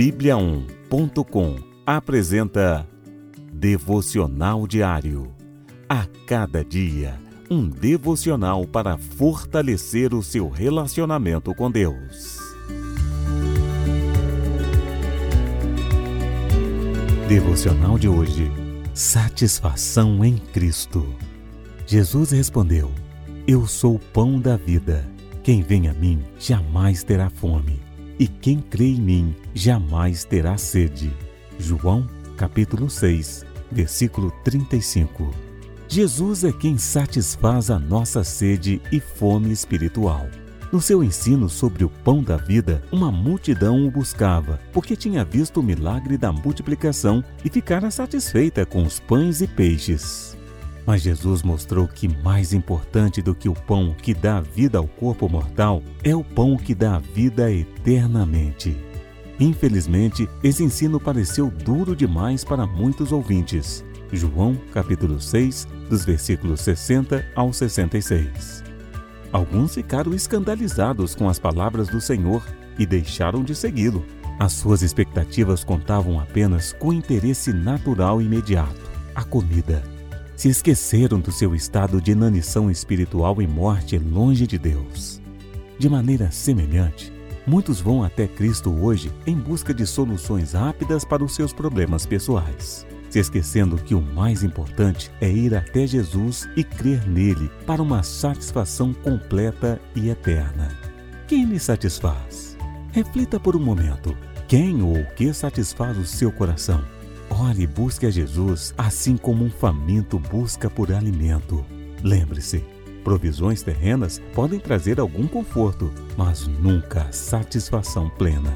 Bíblia1.com apresenta Devocional Diário. A cada dia, um devocional para fortalecer o seu relacionamento com Deus. Devocional de hoje: Satisfação em Cristo. Jesus respondeu: Eu sou o pão da vida. Quem vem a mim jamais terá fome e quem crê em mim jamais terá sede. João, capítulo 6, versículo 35. Jesus é quem satisfaz a nossa sede e fome espiritual. No seu ensino sobre o pão da vida, uma multidão o buscava, porque tinha visto o milagre da multiplicação e ficara satisfeita com os pães e peixes. Mas Jesus mostrou que mais importante do que o pão que dá vida ao corpo mortal é o pão que dá vida eternamente. Infelizmente, esse ensino pareceu duro demais para muitos ouvintes. João, capítulo 6, dos versículos 60 ao 66. Alguns ficaram escandalizados com as palavras do Senhor e deixaram de segui-lo. As suas expectativas contavam apenas com o interesse natural imediato, a comida se esqueceram do seu estado de inanição espiritual e morte longe de Deus. De maneira semelhante, muitos vão até Cristo hoje em busca de soluções rápidas para os seus problemas pessoais, se esquecendo que o mais importante é ir até Jesus e crer nele para uma satisfação completa e eterna. Quem lhe satisfaz? Reflita por um momento. Quem ou o que satisfaz o seu coração? Ore e busque a Jesus, assim como um faminto busca por alimento. Lembre-se, provisões terrenas podem trazer algum conforto, mas nunca satisfação plena.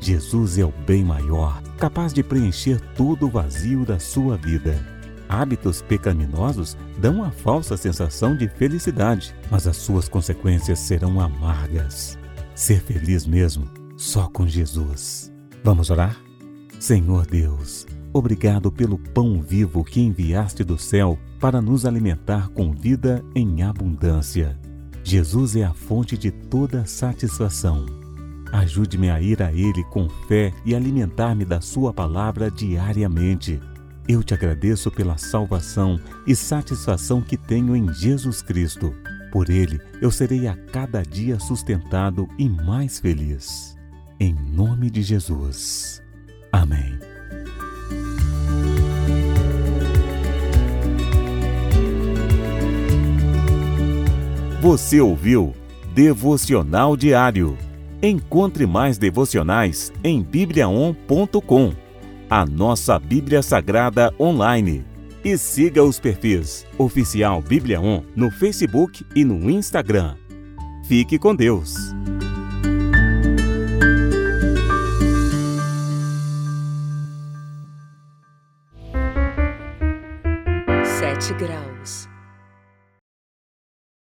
Jesus é o bem maior, capaz de preencher todo o vazio da sua vida. Hábitos pecaminosos dão a falsa sensação de felicidade, mas as suas consequências serão amargas. Ser feliz mesmo só com Jesus. Vamos orar? Senhor Deus, Obrigado pelo pão vivo que enviaste do céu para nos alimentar com vida em abundância. Jesus é a fonte de toda satisfação. Ajude-me a ir a Ele com fé e alimentar-me da Sua palavra diariamente. Eu te agradeço pela salvação e satisfação que tenho em Jesus Cristo. Por Ele eu serei a cada dia sustentado e mais feliz. Em nome de Jesus. Amém. Você ouviu Devocional Diário. Encontre mais devocionais em bibliaon.com, a nossa Bíblia Sagrada online. E siga os perfis Oficial Bíblia On no Facebook e no Instagram. Fique com Deus. Sete graus.